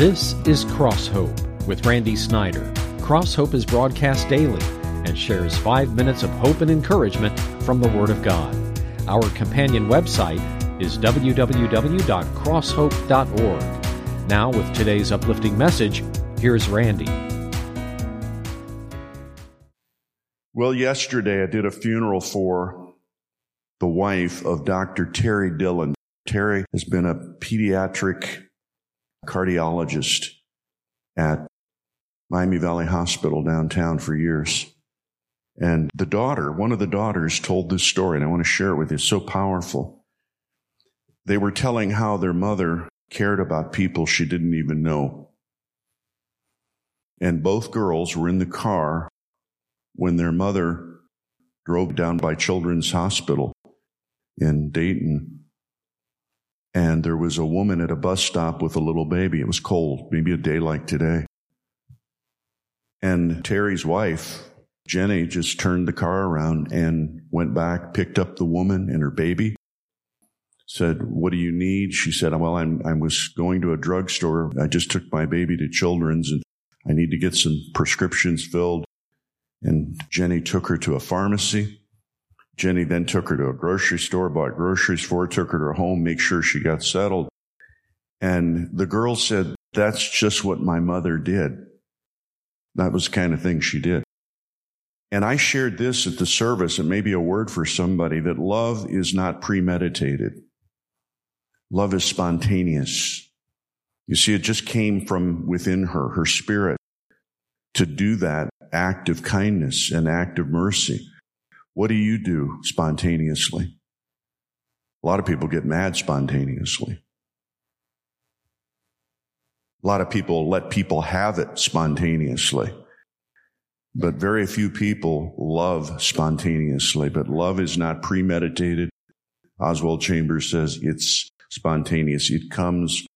This is Cross Hope with Randy Snyder. Cross Hope is broadcast daily and shares five minutes of hope and encouragement from the Word of God. Our companion website is www.crosshope.org. Now, with today's uplifting message, here's Randy. Well, yesterday I did a funeral for the wife of Dr. Terry Dillon. Terry has been a pediatric cardiologist at Miami Valley Hospital downtown for years. And the daughter, one of the daughters told this story, and I want to share it with you. It's so powerful. They were telling how their mother cared about people she didn't even know. And both girls were in the car when their mother drove down by Children's Hospital in Dayton and there was a woman at a bus stop with a little baby. It was cold, maybe a day like today. And Terry's wife, Jenny, just turned the car around and went back, picked up the woman and her baby, said, What do you need? She said, Well, I'm, I was going to a drugstore. I just took my baby to children's and I need to get some prescriptions filled. And Jenny took her to a pharmacy. Jenny then took her to a grocery store, bought groceries for her, took her to her home, make sure she got settled. And the girl said, that's just what my mother did. That was the kind of thing she did. And I shared this at the service, and maybe a word for somebody that love is not premeditated. Love is spontaneous. You see, it just came from within her, her spirit, to do that act of kindness and act of mercy. What do you do spontaneously? A lot of people get mad spontaneously. A lot of people let people have it spontaneously. But very few people love spontaneously. But love is not premeditated. Oswald Chambers says it's spontaneous. It comes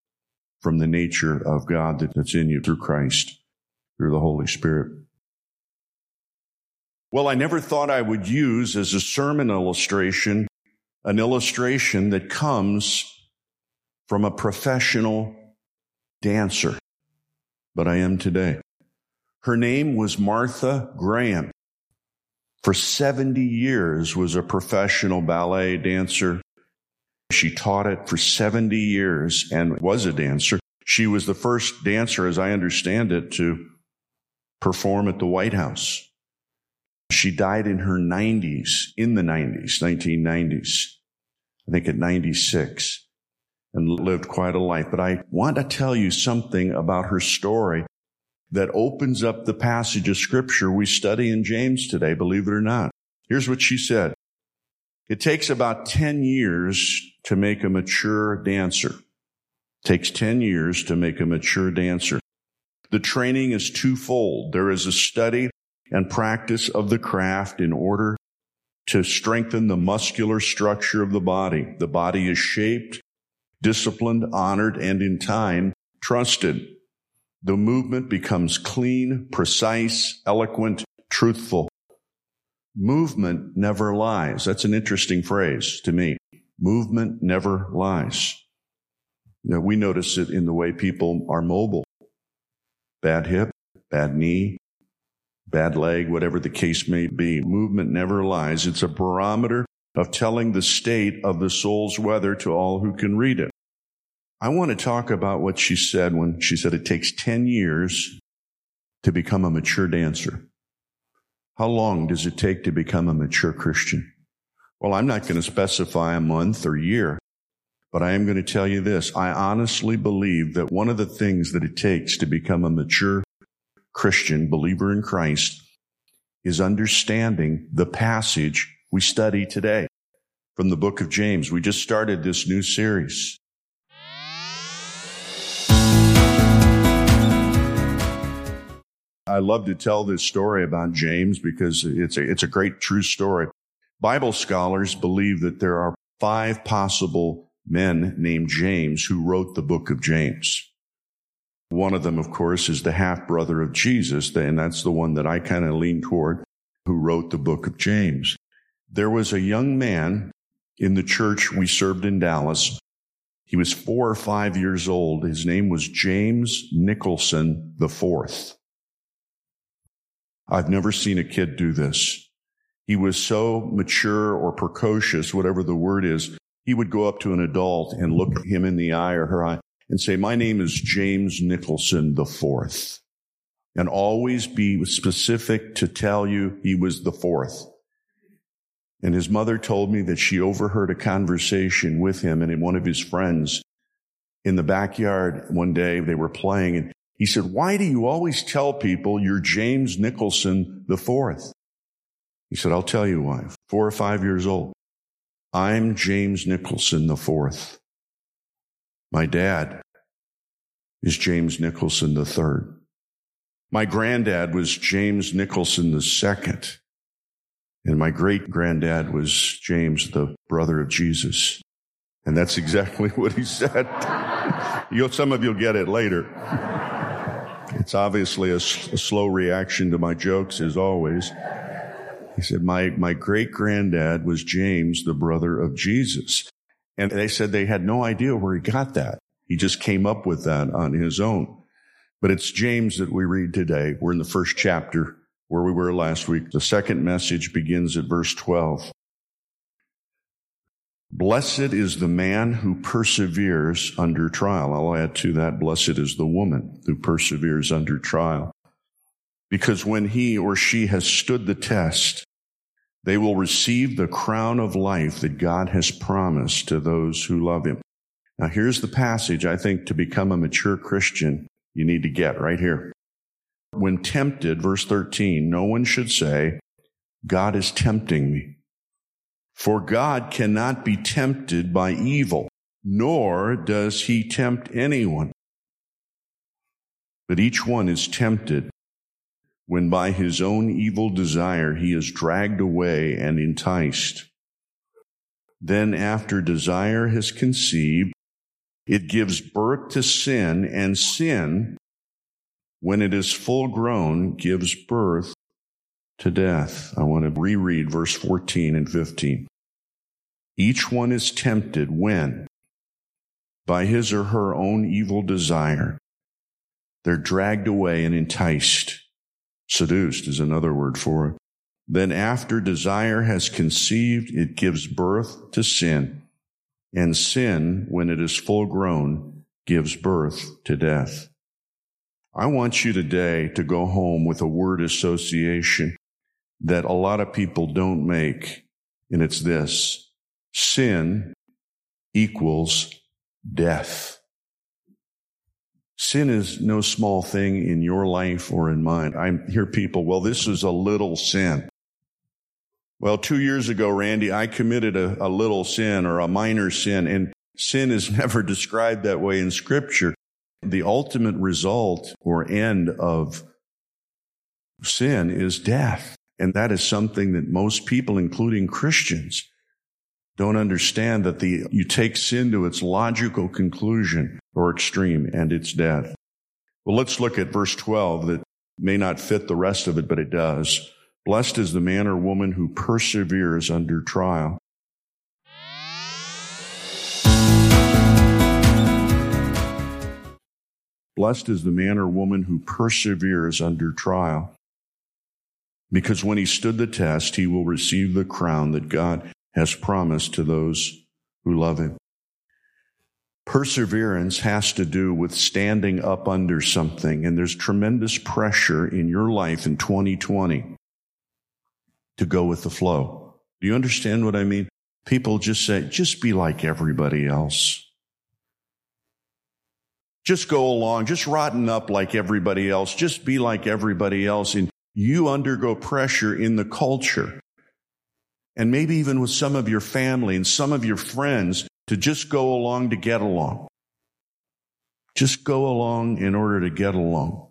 from the nature of God that's in you through Christ, through the Holy Spirit. Well, I never thought I would use as a sermon illustration an illustration that comes from a professional dancer, but I am today. Her name was Martha Graham. For 70 years was a professional ballet dancer. She taught it for 70 years and was a dancer. She was the first dancer, as I understand it, to perform at the White House. She died in her 90s, in the 90s, 1990s, I think at 96, and lived quite a life. But I want to tell you something about her story that opens up the passage of scripture we study in James today, believe it or not. Here's what she said. It takes about 10 years to make a mature dancer. It takes 10 years to make a mature dancer. The training is twofold. There is a study and practice of the craft in order to strengthen the muscular structure of the body. The body is shaped, disciplined, honored, and in time trusted. The movement becomes clean, precise, eloquent, truthful. Movement never lies. That's an interesting phrase to me. Movement never lies. Now, we notice it in the way people are mobile. Bad hip, bad knee, bad leg, whatever the case may be. Movement never lies. It's a barometer of telling the state of the soul's weather to all who can read it. I want to talk about what she said when she said it takes 10 years to become a mature dancer. How long does it take to become a mature Christian? Well, I'm not going to specify a month or year, but I am going to tell you this. I honestly believe that one of the things that it takes to become a mature Christian, believer in Christ, is understanding the passage we study today from the book of James. We just started this new series. I love to tell this story about James because it's a, it's a great true story. Bible scholars believe that there are five possible men named James who wrote the book of James. One of them, of course, is the half brother of Jesus, and that's the one that I kind of lean toward, who wrote the book of James. There was a young man in the church we served in Dallas. He was four or five years old. His name was James Nicholson the fourth. I've never seen a kid do this. He was so mature or precocious, whatever the word is. He would go up to an adult and look him in the eye or her eye and say, my name is James Nicholson the fourth. And always be specific to tell you he was the fourth. And his mother told me that she overheard a conversation with him and one of his friends in the backyard one day. They were playing and he said, why do you always tell people you're James Nicholson the fourth? He said, I'll tell you why. Four or five years old. I'm James Nicholson the fourth. My dad is James Nicholson III. My granddad was James Nicholson II. And my great granddad was James, the brother of Jesus. And that's exactly what he said. You'll, some of you'll get it later. It's obviously a, a slow reaction to my jokes as always. He said, my, my great granddad was James, the brother of Jesus. And they said they had no idea where he got that. He just came up with that on his own. But it's James that we read today. We're in the first chapter where we were last week. The second message begins at verse 12. Blessed is the man who perseveres under trial. I'll add to that, blessed is the woman who perseveres under trial. Because when he or she has stood the test, they will receive the crown of life that God has promised to those who love him. Now here's the passage I think to become a mature Christian you need to get right here. When tempted, verse 13, no one should say, God is tempting me. For God cannot be tempted by evil, nor does he tempt anyone. But each one is tempted when by his own evil desire he is dragged away and enticed. Then after desire has conceived, it gives birth to sin and sin, when it is full grown, gives birth to death. I want to reread verse 14 and 15. Each one is tempted when, by his or her own evil desire, they're dragged away and enticed. Seduced is another word for it. Then after desire has conceived, it gives birth to sin. And sin, when it is full grown, gives birth to death. I want you today to go home with a word association that a lot of people don't make. And it's this. Sin equals death. Sin is no small thing in your life or in mine. I hear people, well, this is a little sin. Well, two years ago, Randy, I committed a, a little sin or a minor sin, and sin is never described that way in scripture the ultimate result or end of sin is death. And that is something that most people, including Christians, don't understand that the, you take sin to its logical conclusion or extreme and it's death. Well, let's look at verse 12 that may not fit the rest of it, but it does. Blessed is the man or woman who perseveres under trial. Blessed is the man or woman who perseveres under trial. Because when he stood the test, he will receive the crown that God has promised to those who love him. Perseverance has to do with standing up under something, and there's tremendous pressure in your life in 2020 to go with the flow. Do you understand what I mean? People just say, just be like everybody else. Just go along, just rotten up like everybody else, just be like everybody else. And you undergo pressure in the culture. And maybe even with some of your family and some of your friends to just go along to get along. Just go along in order to get along.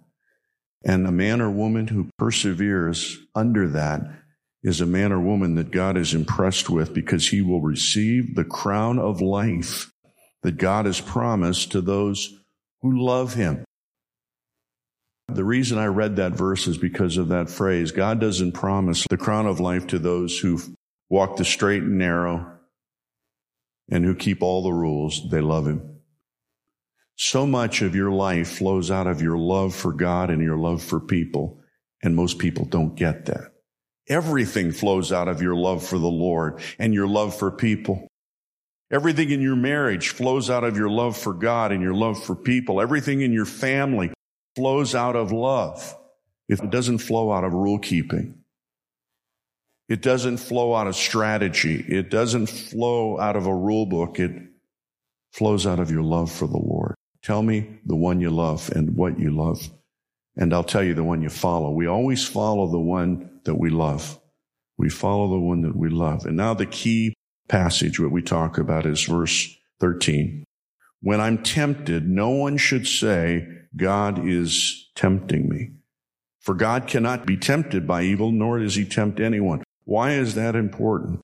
And a man or woman who perseveres under that is a man or woman that God is impressed with because he will receive the crown of life that God has promised to those who love him. The reason I read that verse is because of that phrase. God doesn't promise the crown of life to those who walk the straight and narrow and who keep all the rules. They love him. So much of your life flows out of your love for God and your love for people. And most people don't get that. Everything flows out of your love for the Lord and your love for people. Everything in your marriage flows out of your love for God and your love for people. Everything in your family flows out of love. If it doesn't flow out of rule keeping, it doesn't flow out of strategy. It doesn't flow out of a rule book. It flows out of your love for the Lord. Tell me the one you love and what you love, and I'll tell you the one you follow. We always follow the one that we love. We follow the one that we love. And now the key passage, what we talk about is verse 13. When I'm tempted, no one should say, God is tempting me. For God cannot be tempted by evil, nor does he tempt anyone. Why is that important?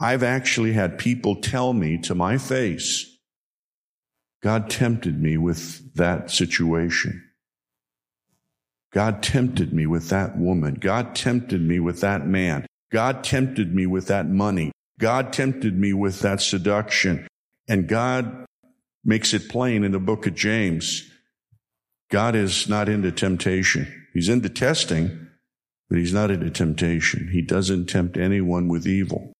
I've actually had people tell me to my face, God tempted me with that situation. God tempted me with that woman. God tempted me with that man. God tempted me with that money. God tempted me with that seduction. And God makes it plain in the book of James. God is not into temptation. He's into testing, but he's not into temptation. He doesn't tempt anyone with evil.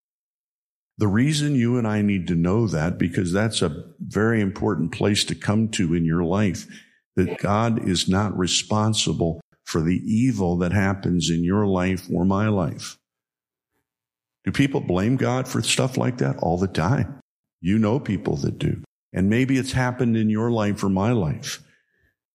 The reason you and I need to know that, because that's a very important place to come to in your life, that God is not responsible for the evil that happens in your life or my life. Do people blame God for stuff like that? All the time. You know people that do. And maybe it's happened in your life or my life.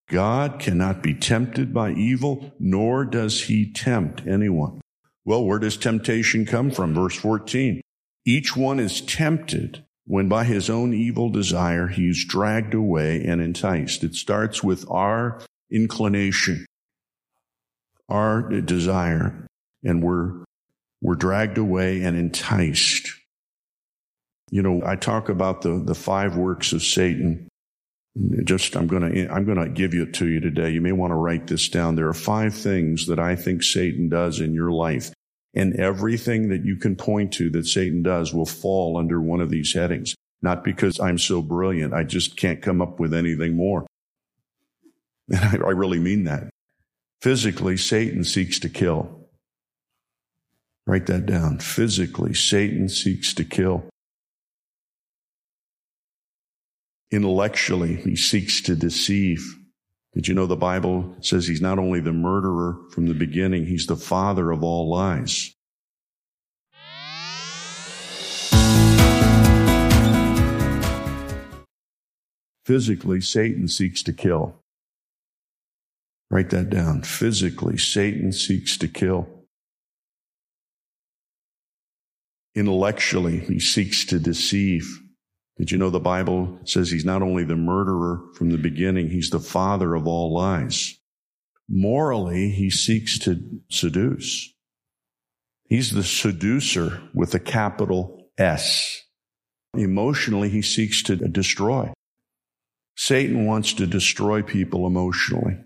God cannot be tempted by evil, nor does he tempt anyone. Well, where does temptation come from? Verse 14. Each one is tempted when by his own evil desire he is dragged away and enticed. It starts with our inclination, our desire, and we're, we're dragged away and enticed. You know, I talk about the, the five works of Satan. Just, I'm going to, I'm going to give it to you today. You may want to write this down. There are five things that I think Satan does in your life and everything that you can point to that Satan does will fall under one of these headings. Not because I'm so brilliant. I just can't come up with anything more. And I, I really mean that. Physically, Satan seeks to kill. Write that down. Physically, Satan seeks to kill. Intellectually, he seeks to deceive. Did you know the Bible says he's not only the murderer from the beginning, he's the father of all lies. Physically, Satan seeks to kill. Write that down. Physically, Satan seeks to kill. Intellectually, he seeks to deceive. Did you know the Bible says he's not only the murderer from the beginning, he's the father of all lies. Morally, he seeks to seduce. He's the seducer with a capital S. Emotionally, he seeks to destroy. Satan wants to destroy people emotionally.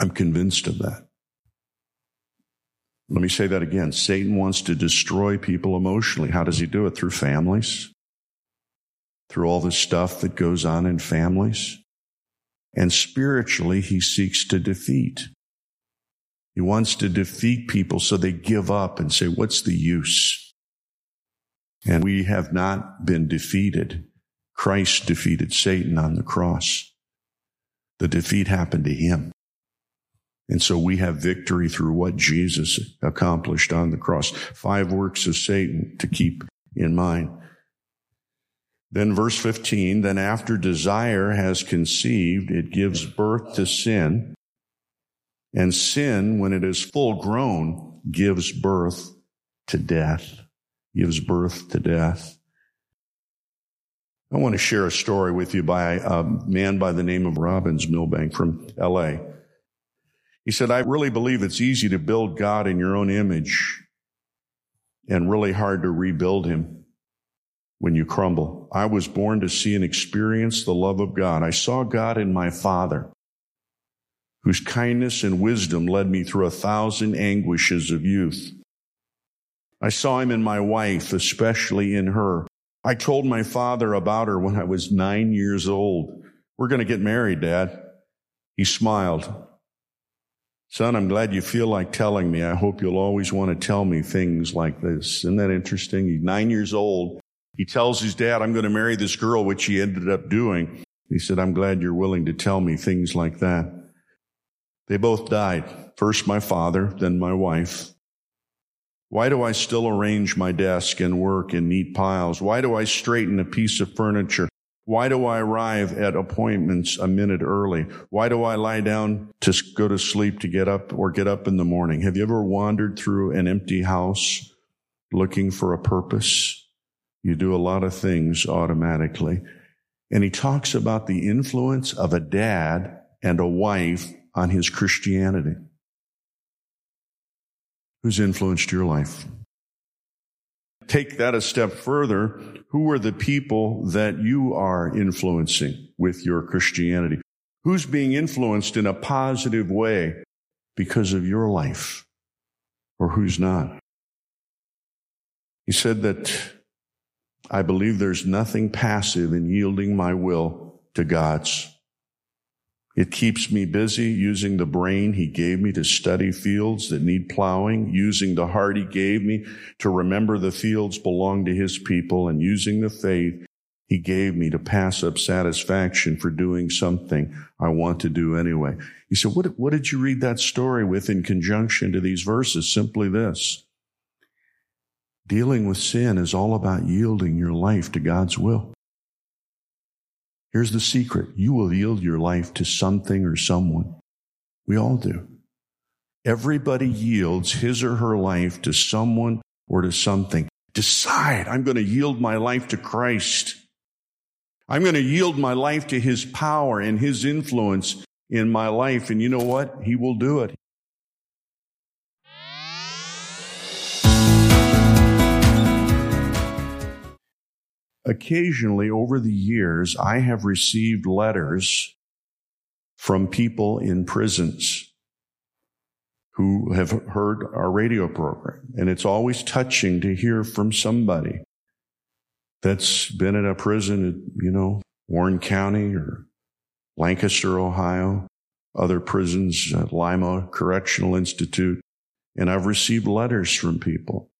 I'm convinced of that. Let me say that again. Satan wants to destroy people emotionally. How does he do it? Through families, through all the stuff that goes on in families. And spiritually, he seeks to defeat. He wants to defeat people so they give up and say, what's the use? And we have not been defeated. Christ defeated Satan on the cross. The defeat happened to him. And so we have victory through what Jesus accomplished on the cross. Five works of Satan to keep in mind. Then verse 15, then after desire has conceived, it gives birth to sin. And sin, when it is full grown, gives birth to death, gives birth to death. I want to share a story with you by a man by the name of Robbins Milbank from LA. He said, I really believe it's easy to build God in your own image and really hard to rebuild him when you crumble. I was born to see and experience the love of God. I saw God in my father, whose kindness and wisdom led me through a thousand anguishes of youth. I saw him in my wife, especially in her. I told my father about her when I was nine years old. We're going to get married, Dad. He smiled. Son, I'm glad you feel like telling me. I hope you'll always want to tell me things like this. Isn't that interesting? He's nine years old. He tells his dad, I'm going to marry this girl, which he ended up doing. He said, I'm glad you're willing to tell me things like that. They both died. First my father, then my wife. Why do I still arrange my desk and work in neat piles? Why do I straighten a piece of furniture? Why do I arrive at appointments a minute early? Why do I lie down to go to sleep to get up or get up in the morning? Have you ever wandered through an empty house looking for a purpose? You do a lot of things automatically. And he talks about the influence of a dad and a wife on his Christianity. Who's influenced your life? Take that a step further. Who are the people that you are influencing with your Christianity? Who's being influenced in a positive way because of your life? Or who's not? He said that I believe there's nothing passive in yielding my will to God's. It keeps me busy using the brain he gave me to study fields that need plowing, using the heart he gave me to remember the fields belong to his people, and using the faith he gave me to pass up satisfaction for doing something I want to do anyway. He said, what, what did you read that story with in conjunction to these verses? Simply this. Dealing with sin is all about yielding your life to God's will. Here's the secret. You will yield your life to something or someone. We all do. Everybody yields his or her life to someone or to something. Decide, I'm going to yield my life to Christ. I'm going to yield my life to his power and his influence in my life. And you know what? He will do it. Occasionally over the years, I have received letters from people in prisons who have heard our radio program. And it's always touching to hear from somebody that's been in a prison, you know, Warren County or Lancaster, Ohio, other prisons, Lima Correctional Institute. And I've received letters from people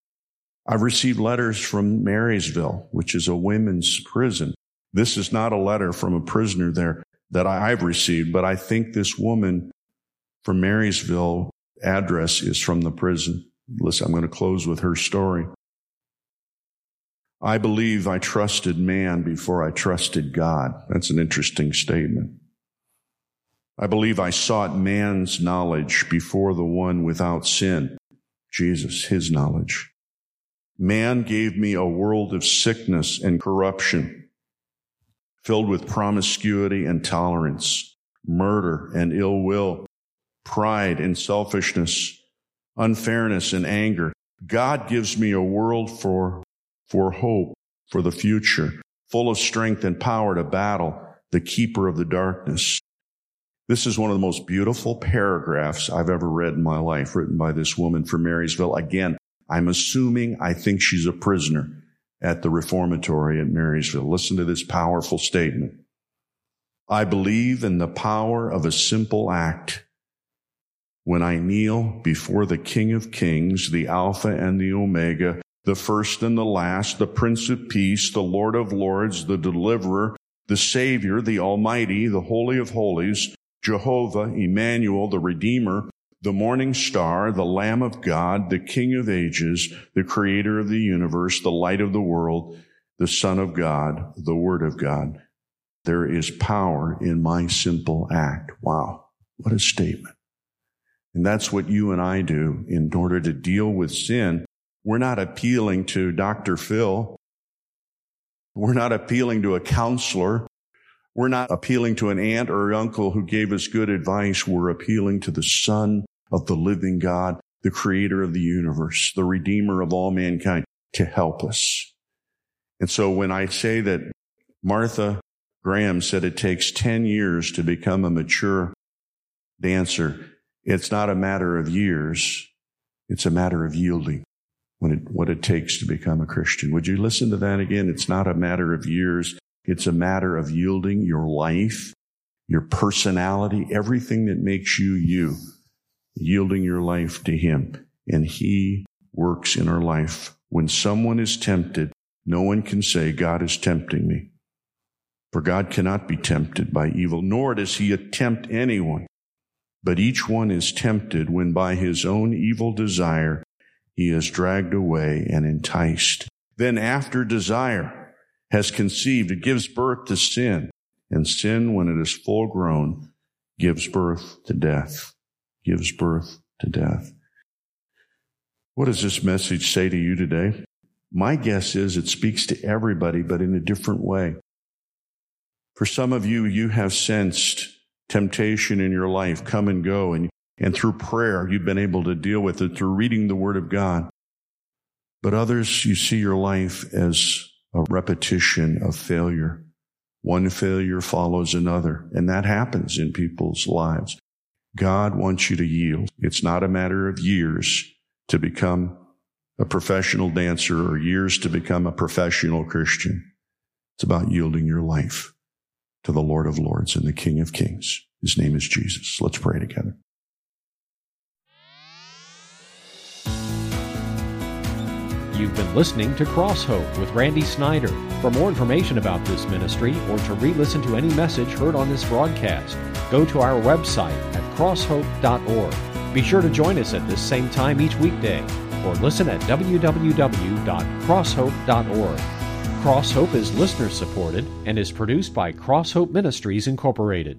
I've received letters from Marysville, which is a women's prison. This is not a letter from a prisoner there that I've received, but I think this woman from Marysville address is from the prison. Listen, I'm going to close with her story. I believe I trusted man before I trusted God. That's an interesting statement. I believe I sought man's knowledge before the one without sin, Jesus, his knowledge. Man gave me a world of sickness and corruption, filled with promiscuity and tolerance, murder and ill will, pride and selfishness, unfairness and anger. God gives me a world for, for hope for the future, full of strength and power to battle the keeper of the darkness. This is one of the most beautiful paragraphs I've ever read in my life, written by this woman from Marysville. Again, I'm assuming I think she's a prisoner at the reformatory at Marysville. Listen to this powerful statement. I believe in the power of a simple act. When I kneel before the King of Kings, the Alpha and the Omega, the first and the last, the Prince of Peace, the Lord of Lords, the Deliverer, the Savior, the Almighty, the Holy of Holies, Jehovah, Emmanuel, the Redeemer, the morning star, the Lamb of God, the King of ages, the creator of the universe, the light of the world, the Son of God, the Word of God. There is power in my simple act. Wow. What a statement. And that's what you and I do in order to deal with sin. We're not appealing to Dr. Phil. We're not appealing to a counselor. We're not appealing to an aunt or uncle who gave us good advice. We're appealing to the Son of the living God, the creator of the universe, the redeemer of all mankind to help us. And so when I say that Martha Graham said it takes 10 years to become a mature dancer, it's not a matter of years. It's a matter of yielding when it, what it takes to become a Christian. Would you listen to that again? It's not a matter of years. It's a matter of yielding your life your personality, everything that makes you you, yielding your life to Him. And He works in our life. When someone is tempted, no one can say, God is tempting me. For God cannot be tempted by evil, nor does He tempt anyone. But each one is tempted when by his own evil desire he is dragged away and enticed. Then after desire has conceived, it gives birth to sin. And sin, when it is full grown, gives birth to death. Gives birth to death. What does this message say to you today? My guess is it speaks to everybody, but in a different way. For some of you, you have sensed temptation in your life come and go, and and through prayer, you've been able to deal with it through reading the Word of God. But others, you see your life as a repetition of failure. One failure follows another, and that happens in people's lives. God wants you to yield. It's not a matter of years to become a professional dancer or years to become a professional Christian. It's about yielding your life to the Lord of Lords and the King of Kings. His name is Jesus. Let's pray together. You've been listening to Cross Hope with Randy Snyder. For more information about this ministry or to re listen to any message heard on this broadcast, go to our website at crosshope.org. Be sure to join us at this same time each weekday or listen at www.crosshope.org. Cross Hope is listener supported and is produced by Cross Hope Ministries Incorporated.